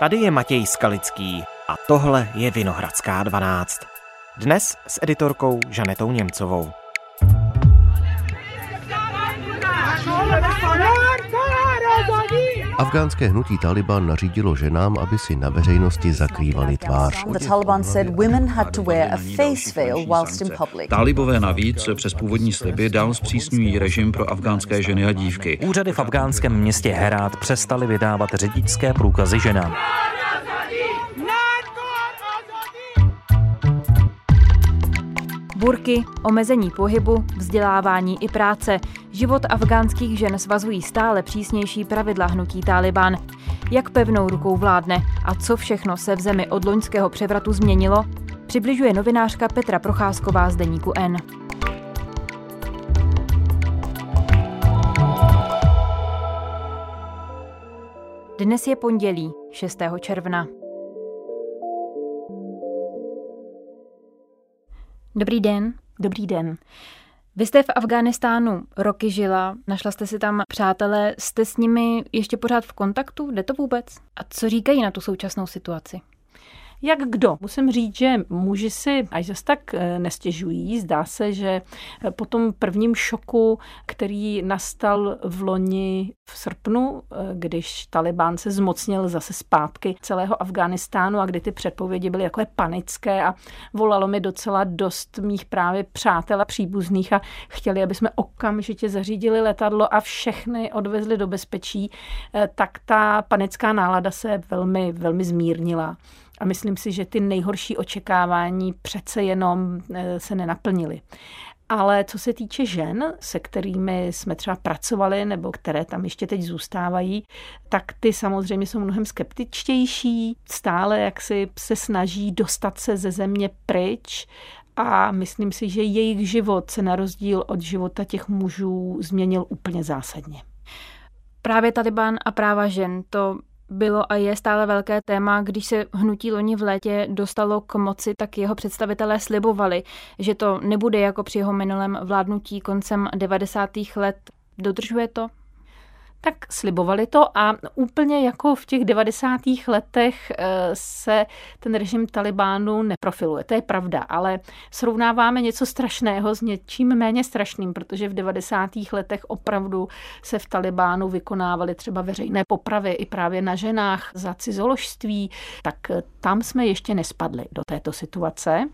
Tady je Matěj Skalický a tohle je Vinohradská 12. Dnes s editorkou Žanetou Němcovou. Afgánské hnutí Taliban nařídilo ženám, aby si na veřejnosti zakrývali tvář. Talibové navíc přes původní sliby dál zpřísňují režim pro afgánské ženy a dívky. Úřady v afgánském městě Herát přestali vydávat řidičské průkazy ženám. Burky, omezení pohybu, vzdělávání i práce. Život afgánských žen svazují stále přísnější pravidla hnutí Taliban. Jak pevnou rukou vládne a co všechno se v zemi od loňského převratu změnilo, přibližuje novinářka Petra Procházková z deníku N. Dnes je pondělí 6. června. Dobrý den. Dobrý den. Vy jste v Afghánistánu roky žila, našla jste si tam přátelé, jste s nimi ještě pořád v kontaktu? Jde to vůbec? A co říkají na tu současnou situaci? Jak kdo? Musím říct, že muži si až zase tak eh, nestěžují. Zdá se, že eh, po tom prvním šoku, který nastal v loni v srpnu, eh, když Talibán se zmocnil zase zpátky celého Afghánistánu a kdy ty předpovědi byly jako panické a volalo mi docela dost mých právě přátel a příbuzných a chtěli, aby jsme okamžitě zařídili letadlo a všechny odvezli do bezpečí, tak ta panická nálada se velmi, velmi zmírnila. A myslím si, že ty nejhorší očekávání přece jenom eh, se nenaplnily. Ale co se týče žen, se kterými jsme třeba pracovali nebo které tam ještě teď zůstávají, tak ty samozřejmě jsou mnohem skeptičtější, stále jak si se snaží dostat se ze země pryč a myslím si, že jejich život se na rozdíl od života těch mužů změnil úplně zásadně. Právě Taliban a práva žen, to bylo a je stále velké téma. Když se hnutí loni v létě dostalo k moci, tak jeho představitelé slibovali, že to nebude jako při jeho minulém vládnutí koncem 90. let. Dodržuje to? Tak slibovali to a úplně jako v těch 90. letech eh, se ten režim Talibánu neprofiluje. To je pravda, ale srovnáváme něco strašného s něčím méně strašným, protože v 90. letech opravdu se v Talibánu vykonávaly třeba veřejné popravy i právě na ženách za cizoložství, tak tam jsme ještě nespadli do této situace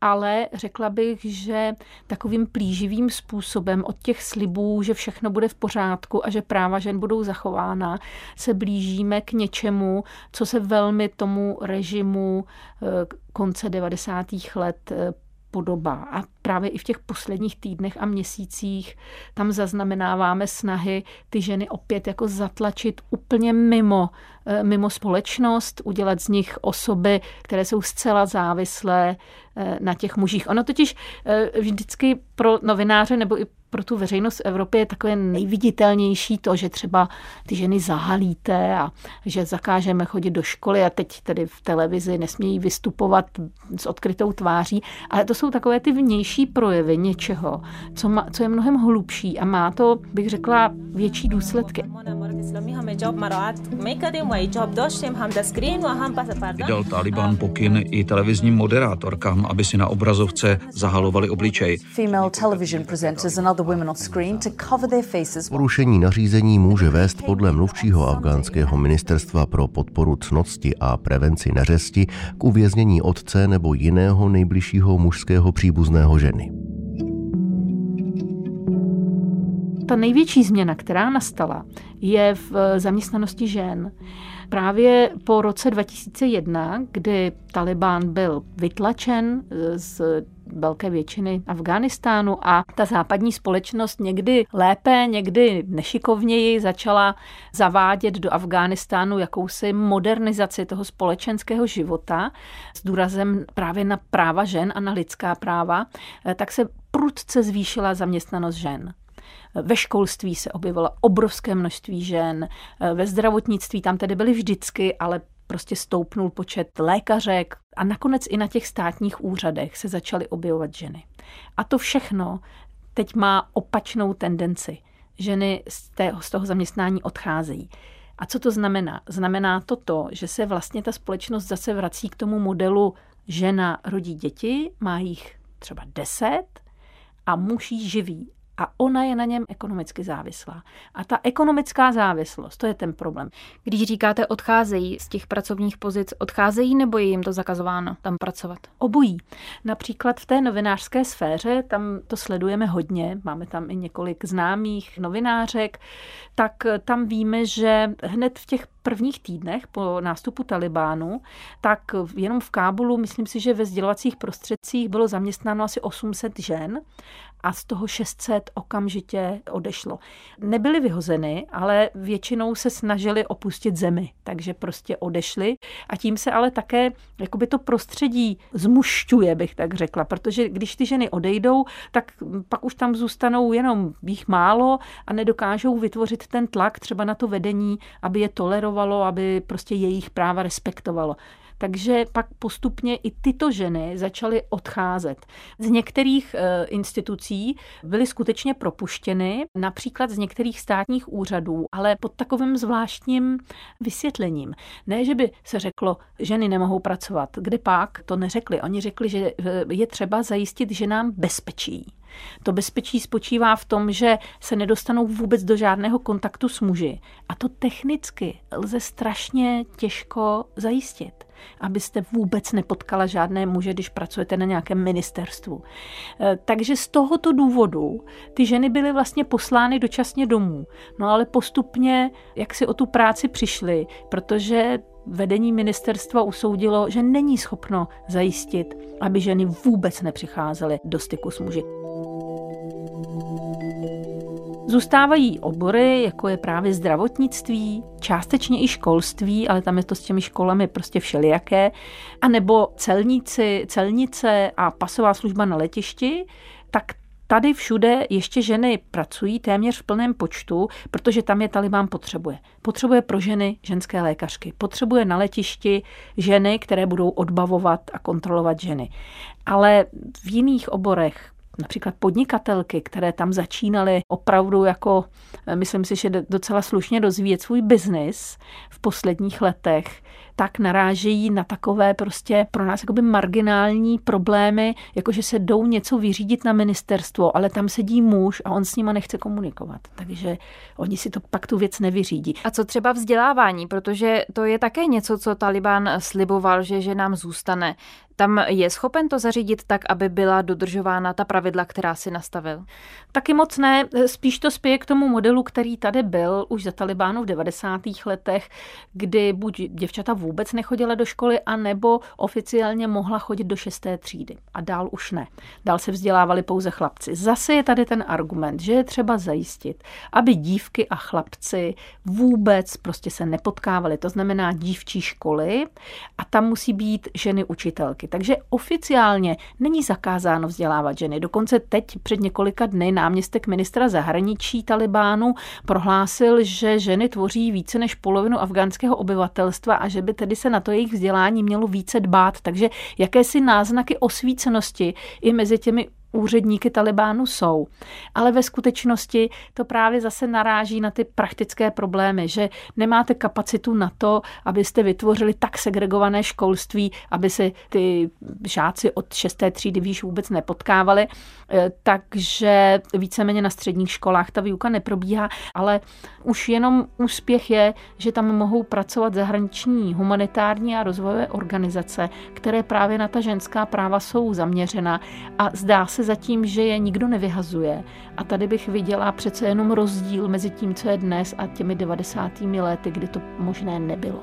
ale řekla bych, že takovým plíživým způsobem od těch slibů, že všechno bude v pořádku a že práva žen budou zachována, se blížíme k něčemu, co se velmi tomu režimu eh, konce 90. let eh, podobá. A právě i v těch posledních týdnech a měsících tam zaznamenáváme snahy ty ženy opět jako zatlačit úplně mimo, eh, mimo společnost, udělat z nich osoby, které jsou zcela závislé eh, na těch mužích. Ono totiž eh, vždycky pro novináře nebo i pro tu veřejnost v Evropě je takové nejviditelnější to, že třeba ty ženy zahalíte a že zakážeme chodit do školy a teď tedy v televizi nesmějí vystupovat s odkrytou tváří, ale to jsou takové ty vnější projevy něčeho, co, má, co je mnohem hlubší a má to, bych řekla, větší důsledky. Vydal Taliban pokyn i televizním moderátorkám, aby si na obrazovce zahalovali obličej. Female television presenters and Porušení nařízení může vést podle mluvčího afgánského ministerstva pro podporu cnosti a prevenci neřesti k uvěznění otce nebo jiného nejbližšího mužského příbuzného ženy. Ta největší změna, která nastala, je v zaměstnanosti žen. Právě po roce 2001, kdy Taliban byl vytlačen z velké většiny Afghánistánu a ta západní společnost někdy lépe, někdy nešikovněji začala zavádět do Afghánistánu jakousi modernizaci toho společenského života s důrazem právě na práva žen a na lidská práva, eh, tak se prudce zvýšila zaměstnanost žen. Ve školství se objevilo obrovské množství žen, eh, ve zdravotnictví tam tedy byly vždycky, ale prostě stoupnul počet lékařek a nakonec i na těch státních úřadech se začaly objevovat ženy. A to všechno teď má opačnou tendenci. Ženy z, té, z toho zaměstnání odcházejí. A co to znamená? Znamená to to, že se vlastně ta společnost zase vrací k tomu modelu žena rodí děti, má jich třeba deset a muž jí živí a ona je na něm ekonomicky závislá. A ta ekonomická závislost, to je ten problém. Když říkáte odcházejí z těch pracovních pozic, odcházejí nebo je jim to zakazováno tam pracovat? Obojí. Například v té novinářské sféře, tam to sledujeme hodně, máme tam i několik známých novinářek, tak tam víme, že hned v těch prvních týdnech po nástupu Talibánu, tak jenom v Kábulu, myslím si, že ve sdělovacích prostředcích bylo zaměstnáno asi 800 žen a z toho 600 okamžitě odešlo. Nebyly vyhozeny, ale většinou se snažili opustit zemi, takže prostě odešli a tím se ale také jakoby to prostředí zmušťuje, bych tak řekla, protože když ty ženy odejdou, tak pak už tam zůstanou jenom jich málo a nedokážou vytvořit ten tlak třeba na to vedení, aby je tolerovalo, aby prostě jejich práva respektovalo. Takže pak postupně i tyto ženy začaly odcházet. Z některých e, institucí byly skutečně propuštěny, například z některých státních úřadů, ale pod takovým zvláštním vysvětlením. Ne, že by se řeklo, ženy nemohou pracovat. Kde pak? To neřekli. Oni řekli, že je třeba zajistit ženám bezpečí. To bezpečí spočívá v tom, že se nedostanou vůbec do žádného kontaktu s muži. A to technicky lze strašně těžko zajistit abyste vůbec nepotkala žádné muže, když pracujete na nějakém ministerstvu. E, takže z tohoto důvodu ty ženy byly vlastně poslány dočasně domů. No ale postupně, jak si o tu práci přišly, protože vedení ministerstva usoudilo, že není schopno zajistit, aby ženy vůbec nepřicházely do styku s muži. Zůstávají obory, jako je právě zdravotnictví, částečně i školství, ale tam je to s těmi školami prostě všelijaké, anebo celníci, celnice a pasová služba na letišti, tak Tady všude ještě ženy pracují téměř v plném počtu, protože tam je Taliban potřebuje. Potřebuje pro ženy ženské lékařky. Potřebuje na letišti ženy, které budou odbavovat a kontrolovat ženy. Ale v jiných oborech, například podnikatelky, které tam začínaly opravdu jako, eh, myslím si, že docela slušně rozvíjet svůj biznis v posledních letech, tak narážejí na takové prostě pro nás jakoby marginální problémy, jako že se jdou něco vyřídit na ministerstvo, ale tam sedí muž a on s nima nechce komunikovat. Takže oni si to pak tu věc nevyřídí. A co třeba vzdělávání, protože to je také něco, co Taliban sliboval, že, že nám zůstane. Tam je schopen to zařídit tak, aby byla dodržována ta pravidla, která si nastavil? Taky moc ne. Spíš to spěje k tomu modelu, který tady byl už za Talibánu v 90. letech, kdy buď děvčata vůbec nechodila do školy, anebo oficiálně mohla chodit do šesté třídy. A dál už ne. Dál se vzdělávali pouze chlapci. Zase je tady ten argument, že je třeba zajistit, aby dívky a chlapci vůbec prostě se nepotkávali. To znamená dívčí školy a tam musí být ženy učitelky. Takže oficiálně není zakázáno vzdělávat ženy. Dokonce teď před několika dny náměstek ministra zahraničí Talibánu prohlásil, že ženy tvoří více než polovinu afgánského obyvatelstva a že by tedy se na to jejich vzdělání mělo více dbát. Takže jakési náznaky osvícenosti i mezi těmi úředníky Talibánu jsou. Ale ve skutečnosti to právě zase naráží na ty praktické problémy, že nemáte kapacitu na to, abyste vytvořili tak segregované školství, aby se ty žáci od šesté třídy výš vůbec nepotkávali. E, takže víceméně na středních školách ta výuka neprobíhá, ale už jenom úspěch je, že tam mohou pracovat zahraniční humanitární a rozvojové organizace, které právě na ta ženská práva jsou zaměřena a zdá se zatím, že je nikdo nevyhazuje. A tady bych viděla přece jenom rozdíl mezi tím, co je dnes a těmi 90. lety, kdy to možné nebylo.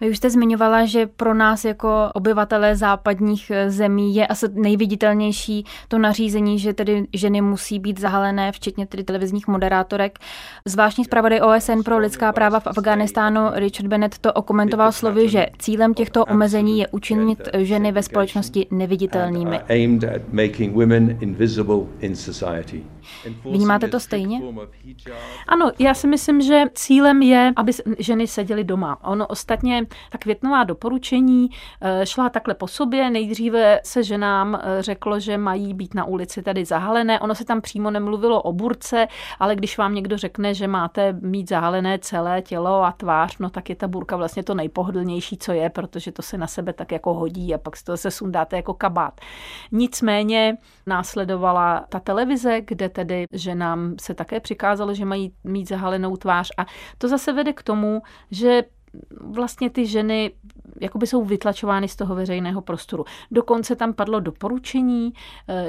Vy už jste zmiňovala, že pro nás jako obyvatele západních eh, zemí je asi nejviditelnější to nařízení, že tedy ženy musí být zahalené, včetně tedy televizních moderátorek. Zvláštní zpravodaj OSN pro lidská práva v Afghánistánu Richard Bennett to okomentoval slovy, že cílem těchto omezení je učinit ženy ve společnosti neviditelnými. Vnímáte to stejně? Ano, já si myslím, že cílem je, aby ženy seděly doma. Ono ostatně, ta květnová doporučení eh, šla takhle po sobě. Nejdříve se ženám eh, řeklo, že mají být na ulici tady zahalené. Ono se tam přímo nemluvilo o burce, ale když vám někdo řekne, že máte mít zahalené celé tělo a tvář, no tak je ta burka vlastně to nejpohodlnější, co je, protože to se na sebe tak jako hodí a pak si to se sundáte jako kabát. Nicméně následovala ta televize, kde tedy ženám se také přikázalo, že mají mít zahalenou tvář a to zase vede k tomu, že vlastně ty ženy jakoby jsou vytlačovány z toho veřejného prostoru. Dokonce tam padlo doporučení,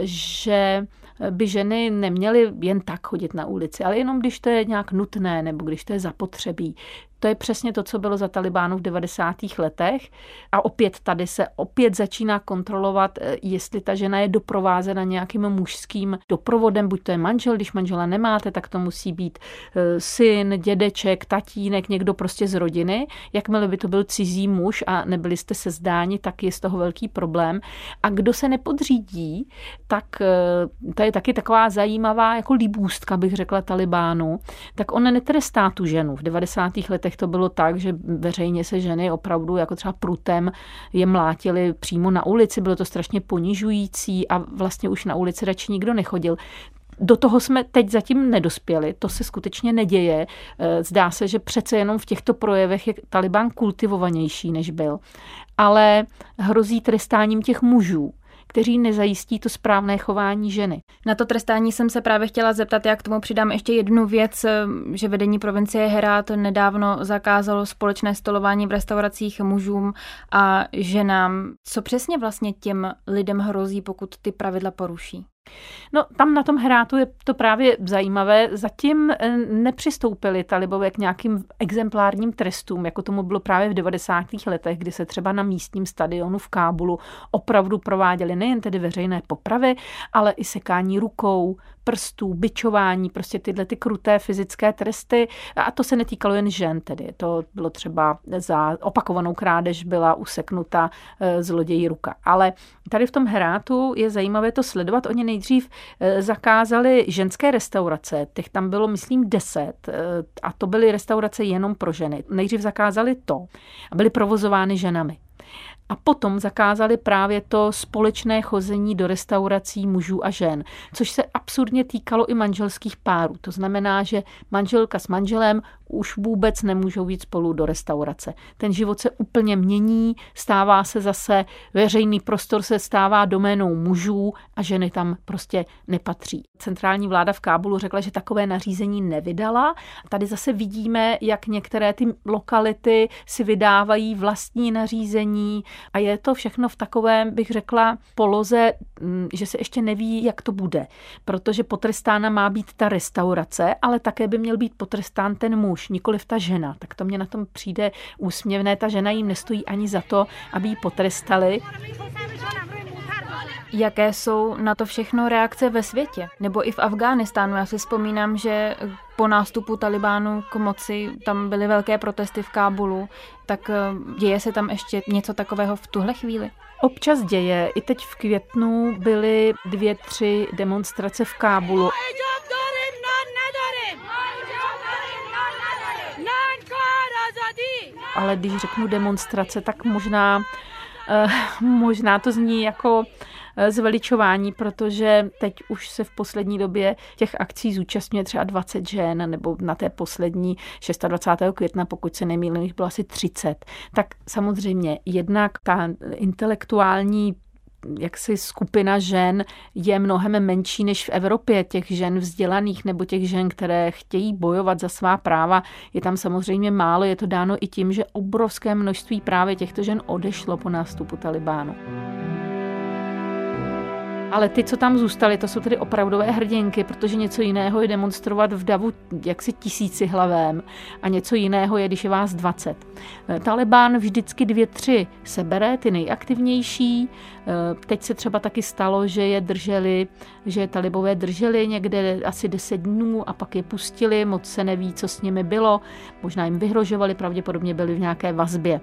že by ženy neměly jen tak chodit na ulici, ale jenom když to je nějak nutné nebo když to je zapotřebí. To je přesně to, co bylo za Talibánu v 90. letech. A opět tady se opět začíná kontrolovat, eh, jestli ta žena je doprovázena nějakým mužským doprovodem, buď to je manžel, když manžela nemáte, tak to musí být eh, syn, dědeček, tatínek, někdo prostě z rodiny. Jakmile by to byl cizí muž a nebyli jste se zdáni, tak je z toho velký problém. A kdo se nepodřídí, tak eh, to je taky taková zajímavá jako líbůstka, bych řekla Talibánu, tak on netrestá tu ženu. V 90. letech letech to bylo tak, že veřejně se ženy opravdu jako třeba prutem je mlátili přímo na ulici, bylo to strašně ponižující a vlastně už na ulici radši nikdo nechodil. Do toho jsme teď zatím nedospěli, to se skutečně neděje. Eh, zdá se, že přece jenom v těchto projevech je Taliban kultivovanější, než byl. Ale hrozí trestáním těch mužů, kteří nezajistí to správné chování ženy. Na to trestání jsem se právě chtěla zeptat, jak k tomu přidám ještě jednu věc, že vedení provincie Herát nedávno zakázalo společné stolování v restauracích mužům a ženám. Co přesně vlastně těm lidem hrozí, pokud ty pravidla poruší? No, tam na tom hrátu je to právě zajímavé. Zatím eh, nepřistoupili talibové k nějakým exemplárním trestům, jako tomu bylo právě v 90. letech, kdy se třeba na místním stadionu v Kábulu opravdu prováděly nejen tedy veřejné popravy, ale i sekání rukou, prstů, byčování, prostě tyhle ty kruté fyzické tresty. A to se netýkalo jen žen, tedy to bylo třeba za opakovanou krádež byla useknuta eh, zlodějí ruka. Ale tady v tom Herátu je zajímavé to sledovat. Oni nejdřív eh, zakázali ženské restaurace, těch tam bylo, myslím, deset eh, a to byly restaurace jenom pro ženy. Nejdřív zakázali to a byly provozovány ženami. A potom zakázali právě to společné chození do restaurací mužů a žen, což se absurdně týkalo i manželských párů. To znamená, že manželka s manželem už vůbec nemůžou jít spolu do restaurace. Ten život se úplně mění, stává se zase, veřejný prostor se stává doménou mužů a ženy tam prostě nepatří. Centrální vláda v Kábulu řekla, že takové nařízení nevydala. Tady zase vidíme, jak některé ty lokality si vydávají vlastní nařízení a je to všechno v takovém, bych řekla, poloze, mm, že se ještě neví, jak to bude. Protože potrestána má být ta restaurace, ale také by měl být potrestán ten muž muž, nikoliv ta žena. Tak to mě na tom přijde úsměvné. Ta žena jim nestojí ani za to, aby ji potrestali. Jaké jsou na to všechno reakce ve světě? Nebo i v Afghánistánu? Já si vzpomínám, že po nástupu Talibánu k moci tam byly velké protesty v Kábulu. Tak eh, děje se tam ještě něco takového v tuhle chvíli? Občas děje. I teď v květnu byly dvě, tři demonstrace v Kábulu. Ale když řeknu demonstrace, tak možná, eh, možná to zní jako eh, zveličování, protože teď už se v poslední době těch akcí zúčastňuje třeba 20 žen, nebo na té poslední 26. května, pokud se nemýlím, jich bylo asi 30. Tak samozřejmě jednak ta intelektuální jaksi skupina žen je mnohem menší než v Evropě, těch žen vzdělaných nebo těch žen, které chtějí bojovat za svá práva, je tam samozřejmě málo. Je to dáno i tím, že obrovské množství právě těchto žen odešlo po nástupu Talibánu. Ale ty, co tam zůstaly, to jsou tedy opravdové hrdinky, protože něco jiného je demonstrovat v davu jaksi tisíci hlavém a něco jiného je, když je vás 20. Eh, Taliban vždycky dvě, tři sebere, ty nejaktivnější. Eh, teď se třeba taky stalo, že je drželi, že talibové drželi někde asi 10 dnů a pak je pustili, moc se neví, co s nimi bylo. Možná jim vyhrožovali, pravděpodobně byli v nějaké vazbě.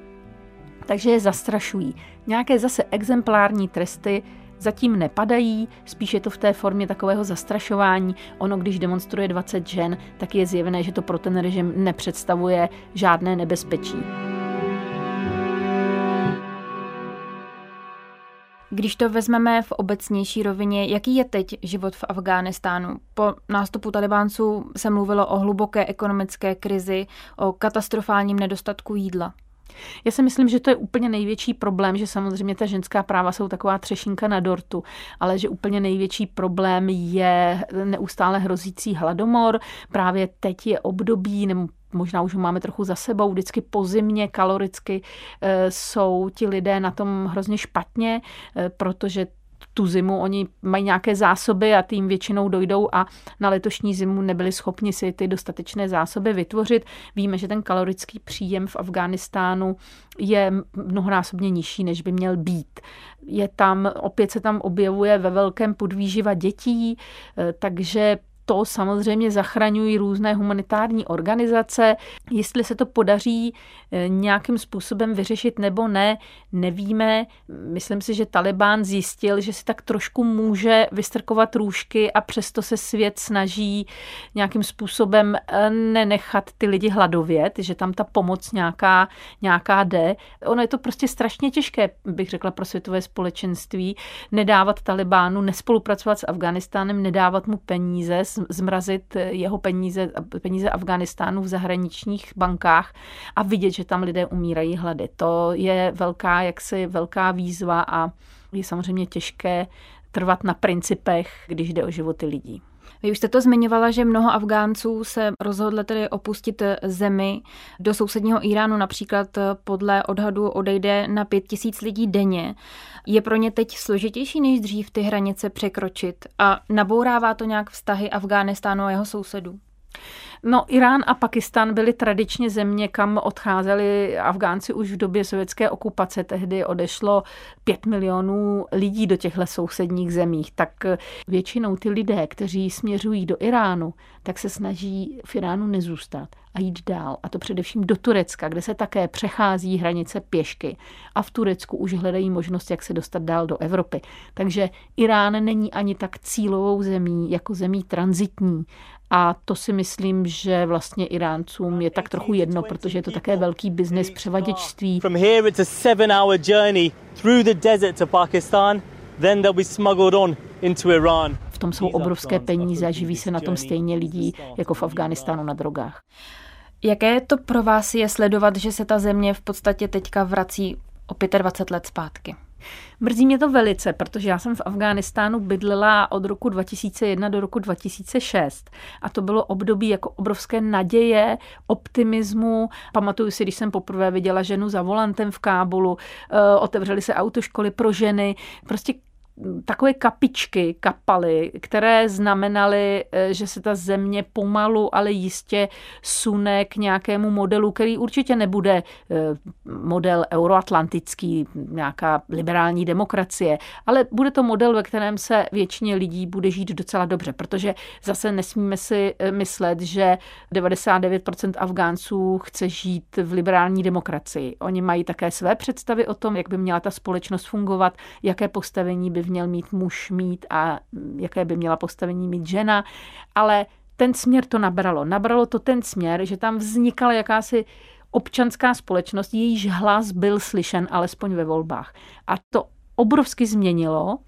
Takže je zastrašují. Nějaké zase exemplární tresty zatím nepadají, spíš je to v té formě takového zastrašování. Ono, když demonstruje 20 žen, tak je zjevné, že to pro ten režim nepředstavuje žádné nebezpečí. Když to vezmeme v obecnější rovině, jaký je teď život v Afghánistánu? Po nástupu talibánců se mluvilo o hluboké ekonomické krizi, o katastrofálním nedostatku jídla. Já si myslím, že to je úplně největší problém, že samozřejmě ta ženská práva jsou taková třešinka na dortu, ale že úplně největší problém je neustále hrozící hladomor. Právě teď je období, nebo možná už ho máme trochu za sebou, vždycky po zimě kaloricky eh, jsou ti lidé na tom hrozně špatně, eh, protože tu zimu oni mají nějaké zásoby a tím většinou dojdou a na letošní zimu nebyli schopni si ty dostatečné zásoby vytvořit. Víme, že ten kalorický příjem v Afghánistánu je mnohonásobně nižší, než by měl být. Je tam, opět se tam objevuje ve velkém podvýživa dětí, eh, takže to samozřejmě zachraňují různé humanitární organizace. Jestli se to podaří eh, nějakým způsobem vyřešit nebo ne, nevíme. Myslím si, že Taliban zjistil, že si tak trošku může vystrkovat růžky a přesto se svět snaží nějakým způsobem eh, nenechat ty lidi hladovět, že tam ta pomoc nějaká, nějaká jde. Ono je to prostě strašně těžké, bych řekla, pro světové společenství nedávat Talibánu, nespolupracovat s Afganistánem, nedávat mu peníze, zmrazit jeho peníze, peníze Afganistánu v zahraničních bankách a vidět, že tam lidé umírají hlady. To je velká, jaksi velká výzva a je samozřejmě těžké trvat na principech, když jde o životy lidí. Vy už jste to zmiňovala, že mnoho Afgánců se rozhodlo tedy opustit zemi. Do sousedního Iránu například podle odhadu odejde na pět tisíc lidí denně. Je pro ně teď složitější než dřív ty hranice překročit a nabourává to nějak vztahy Afghánistánu a jeho sousedů? No, Irán a Pakistan byly tradičně země, kam odcházeli Afgánci už v době sovětské okupace. Tehdy odešlo pět milionů lidí do těchto sousedních zemích. Tak většinou ty lidé, kteří směřují do Iránu, tak se snaží v Iránu nezůstat a jít dál. A to především do Turecka, kde se také přechází hranice pěšky. A v Turecku už hledají možnost, jak se dostat dál do Evropy. Takže Irán není ani tak cílovou zemí, jako zemí transitní. A to si myslím, že vlastně Iráncům je tak trochu jedno, protože je to také velký biznis převaděčství. From here it's a seven hour journey through the desert to Pakistan, then they'll be smuggled on into Iran. V tom jsou obrovské peníze a živí se na tom stejně lidí jako v Afghánistánu na drogách. Jaké to pro vás je sledovat, že se ta země v podstatě teďka vrací o 25 let zpátky? Mrzí mě to velice, protože já jsem v Afghánistánu bydlela od roku 2001 do roku 2006 a to bylo období jako obrovské naděje, optimismu. Pamatuju si, když jsem poprvé viděla ženu za volantem v Kábulu, eh, otevřely se autoškoly pro ženy, prostě takové kapičky kapaly, které znamenaly, eh, že se ta země pomalu, ale jistě sune k nějakému modelu, který určitě nebude eh, model euroatlantický, nějaká liberální demokracie, ale bude to model, ve kterém se většině lidí bude žít docela dobře, protože zase nesmíme si eh, myslet, že 99% Afgánců chce žít v liberální demokracii. Oni mají také své představy o tom, jak by měla ta společnost fungovat, jaké postavení by měl mít muž mít a jaké by měla postavení mít žena, ale ten směr to nabralo. Nabralo to ten směr, že tam vznikala jakási občanská společnost, jejíž hlas byl slyšen alespoň ve volbách. A to obrovsky změnilo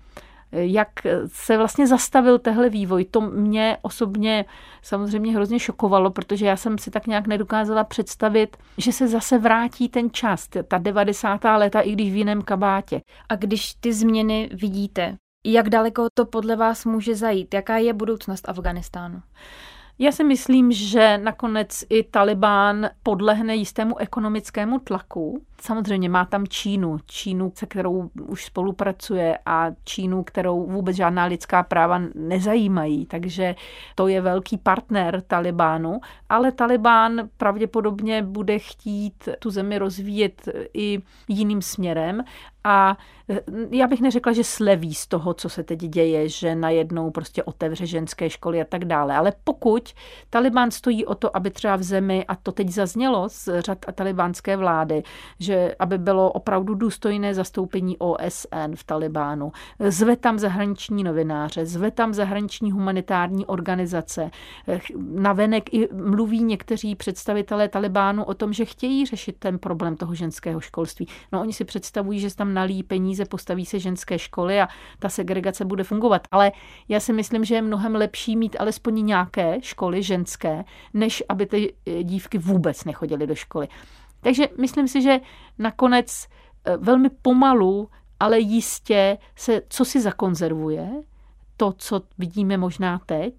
jak se vlastně zastavil tehle vývoj. To mě osobně samozřejmě hrozně šokovalo, protože já jsem si tak nějak nedokázala představit, že se zase vrátí ten čas, ta 90. léta, i když v jiném kabátě. A když ty změny vidíte, jak daleko to podle vás může zajít? Jaká je budoucnost Afganistánu? Já si myslím, že nakonec i Taliban podlehne jistému ekonomickému tlaku. Samozřejmě má tam Čínu, Čínu, se kterou už spolupracuje a Čínu, kterou vůbec žádná lidská práva nezajímají, takže to je velký partner Talibánu, ale Talibán pravděpodobně bude chtít tu zemi rozvíjet i jiným směrem a já bych neřekla, že sleví z toho, co se teď děje, že najednou prostě otevře ženské školy a tak dále. Ale pokud Taliban stojí o to, aby třeba v zemi, a to teď zaznělo z řad talibánské vlády, že aby bylo opravdu důstojné zastoupení OSN v Talibánu, zve tam zahraniční novináře, zve tam zahraniční humanitární organizace, navenek i mluví někteří představitelé Talibánu o tom, že chtějí řešit ten problém toho ženského školství. No oni si představují, že tam peníze peníze, postaví se ženské školy a ta segregace bude fungovat. Ale já si myslím, že je mnohem lepší mít alespoň nějaké školy ženské, než aby ty eh, dívky vůbec nechodily do školy. Takže myslím si, že nakonec eh, velmi pomalu, ale jistě se co si zakonzervuje, to, co vidíme možná teď,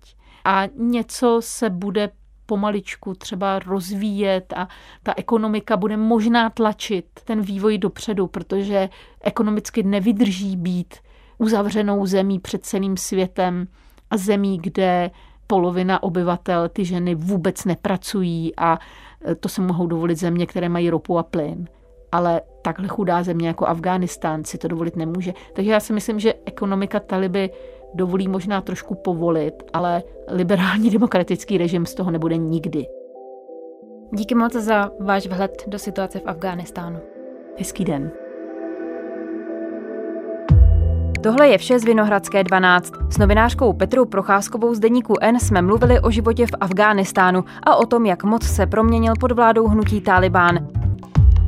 a něco se bude pomaličku třeba rozvíjet a ta ekonomika bude možná tlačit ten vývoj dopředu, protože ekonomicky nevydrží být uzavřenou zemí před celým světem a zemí, kde polovina obyvatel, ty ženy vůbec nepracují a to se mohou dovolit země, které mají ropu a plyn. Ale takhle chudá země jako Afghánistán si to dovolit nemůže. Takže já si myslím, že ekonomika Taliby dovolí možná trošku povolit, ale liberální demokratický režim z toho nebude nikdy. Díky moc za váš vhled do situace v Afghánistánu. Hezký den. Tohle je vše z Vinohradské 12. S novinářkou Petrou Procházkovou z deníku N jsme mluvili o životě v Afghánistánu a o tom, jak moc se proměnil pod vládou hnutí Taliban.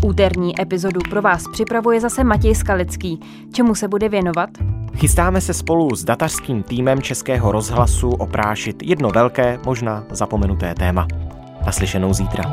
Úterní epizodu pro vás připravuje zase Matěj Skalický. Čemu se bude věnovat? Chystáme se spolu s datařským týmem Českého rozhlasu oprášit jedno velké, možná zapomenuté téma. Naslyšenou zítra.